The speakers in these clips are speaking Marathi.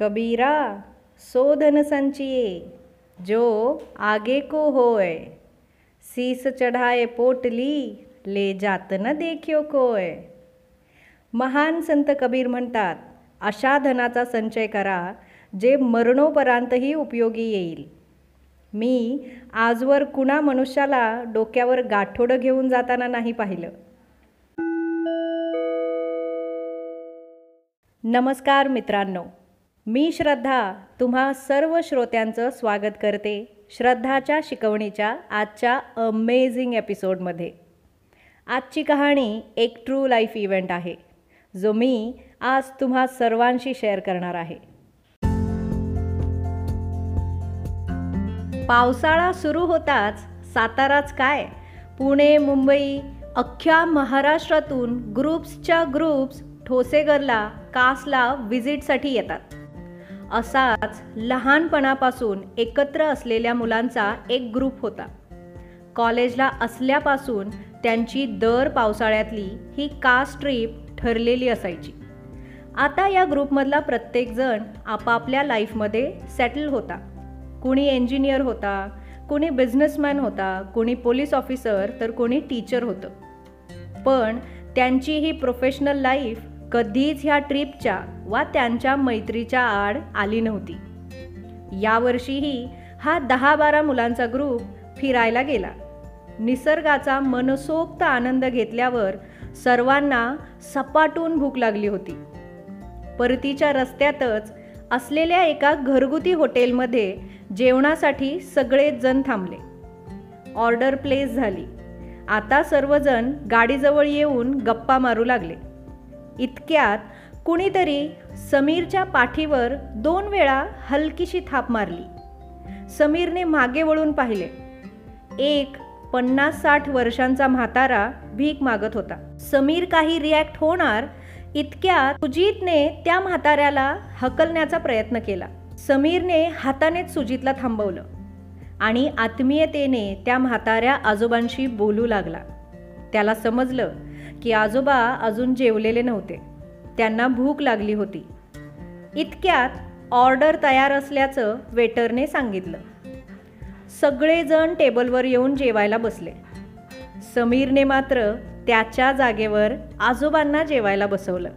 कबीरा सोधन संचिये जो आगे को होय सीस चढाए पोटली ले जात न देखियो कोय महान संत कबीर म्हणतात अशा धनाचा संचय करा जे मरणोपरांतही उपयोगी येईल। मी आजवर कुणा मनुष्याला डोक्यावर गाठोडं घेऊन जाताना नाही पाहिलं। नमस्कार मित्रांनो मी श्रद्धा तुम्हा सर्व श्रोत्यांचं स्वागत करते श्रद्धाच्या शिकवणीच्या आजच्या अमेझिंग एपिसोडमध्ये आजची कहाणी एक ट्रू लाईफ इव्हेंट आहे जो मी आज तुम्हा सर्वांशी शेअर करणार आहे. पावसाळा सुरू होताच साताराच काय? पुणे मुंबई अख्ख्या महाराष्ट्रातून ग्रुप्सच्या ग्रुप्स ठोसेगरला कासला व्हिजिटसाठी येतात. असाच लहानपणापासून एकत्र असलेल्या मुलांचा एक ग्रुप होता. कॉलेजला असल्यापासून त्यांची दर पावसाळ्यातली ही कास्ट ट्रीप ठरलेली असायची. आता या ग्रुपमधला प्रत्येकजण आपापल्या लाईफमध्ये सेटल होता. कुणी इंजिनियर होता कुणी बिझनेसमॅन होता कुणी पोलीस ऑफिसर तर कोणी टीचर होतं. पण त्यांची ही प्रोफेशनल लाईफ कधीच ह्या ट्रिपच्या वा त्यांच्या मैत्रीच्या आड आली नव्हती. यावर्षीही हा दहा बारा मुलांचा ग्रुप फिरायला गेला. निसर्गाचा मनसोक्त आनंद घेतल्यावर सर्वांना सपाटून भूक लागली होती. परतीच्या रस्त्यातच असलेल्या एका घरगुती हॉटेलमध्ये जेवणासाठी सगळेच जण थांबले. ऑर्डर प्लेस झाली. आता सर्वजण गाडीजवळ येऊन गप्पा मारू लागले. इतक्यात कुणीतरी समीरच्या पाठीवर दोन वेळा हलकीशी थाप मारली. समीरने मागे वळून पाहिले. एक पन्नास साठ वर्षांचा म्हातारा भीक मागत होता. समीर काही रिॲक्ट होणार इतक्यात सुजितने त्या म्हाताऱ्याला हकलण्याचा प्रयत्न केला. समीरने हातानेच सुजितला थांबवलं आणि आत्मीयतेने त्या म्हाताऱ्या आजोबांशी बोलू लागला. त्याला समजलं की आजोबा अजून जेवलेले नव्हते. त्यांना भूक लागली होती. इतक्यात ऑर्डर तयार असल्याचं वेटरने सांगितलं. सगळेजण टेबलवर येऊन जेवायला बसले. समीरने मात्र त्याच्या जागेवर आजोबांना जेवायला बसवलं.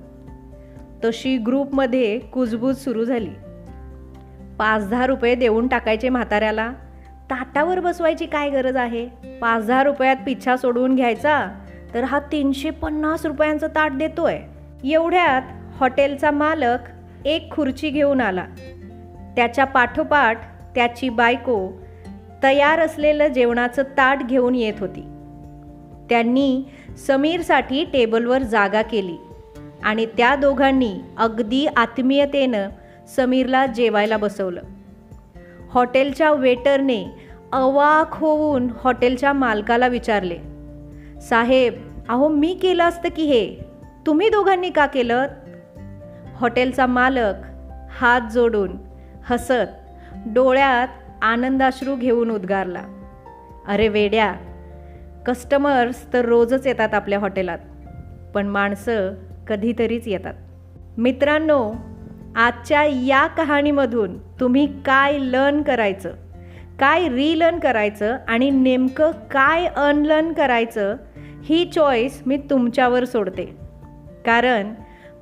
तशी ग्रुपमध्ये कुजबूज सुरू झाली. पाच दहा रुपये देऊन टाकायचे म्हाताऱ्याला. ताटावर बसवायची काय गरज आहे? पाच दहा रुपयात पिच्छा सोडवून घ्यायचा? तर हा तीनशे पन्नास रुपयांचं ताट देतोय. एवढ्यात हॉटेलचा मालक एक खुर्ची घेऊन आला. त्याच्या पाठोपाठ त्याची बायको तयार असलेलं जेवणाचं ताट घेऊन येत होती. त्यांनी समीरसाठी टेबलवर जागा केली आणि त्या दोघांनी अगदी आत्मीयतेनं समीरला जेवायला बसवलं. हॉटेलच्या वेटरने अवाक होऊन हॉटेलच्या मालकाला विचारले साहेब अहो मी केलं असतं की हे. तुम्ही दोघांनी का केलं? हॉटेलचा मालक हात जोडून हसत डोळ्यात आनंदाश्रू घेऊन उद्गारला. अरे वेड्या कस्टमर्स तर रोजच येतात आपल्या हॉटेलात पण माणसं कधीतरीच येतात. मित्रांनो आजच्या या कहाणीमधून तुम्ही काय लर्न करायचं काय रिलर्न करायचं आणि नेमकं काय अनलर्न करायचं ही चॉईस मी तुमच्यावर सोडते. कारण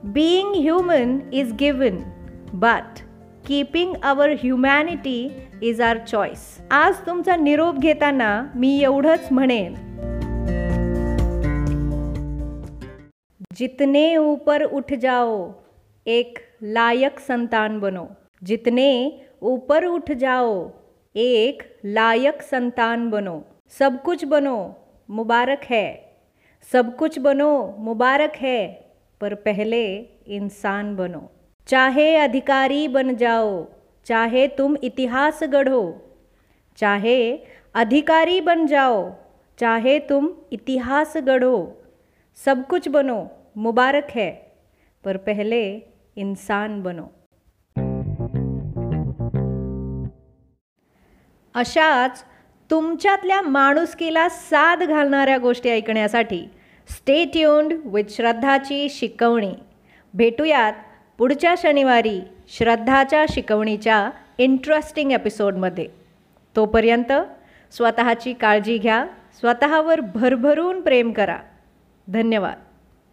being human is given but keeping our humanity is our choice आज तुमचा निरोप घेताना मी एवढंच म्हणेन. जितने ऊपर उठ जाओ एक लायक संतान बनो. जितने ऊपर उठ जाओ एक लायक संतान बनो. सब कुछ बनो. मुबारक है. सब कुछ बनो, मुबारक है, पर पहले इंसान बनो। चाहे अधिकारी बन जाओ, चाहे तुम इतिहास गढ़ो, चाहे अधिकारी बन जाओ, चाहे तुम इतिहास गढ़ो, सब कुछ बनो, मुबारक है, पर पहले इंसान बनो। अशाच तुमच्यातल्या माणुसकीला साथ घालणाऱ्या गोष्टी ऐकण्यासाठी स्टे ट्यून्ड विथ श्रद्धाची शिकवणी. भेटूयात पुढच्या शनिवारी श्रद्धाच्या शिकवणीच्या इंटरेस्टिंग एपिसोडमध्ये तोपर्यंत स्वतःची काळजी घ्या स्वतःवर भरभरून प्रेम करा. धन्यवाद.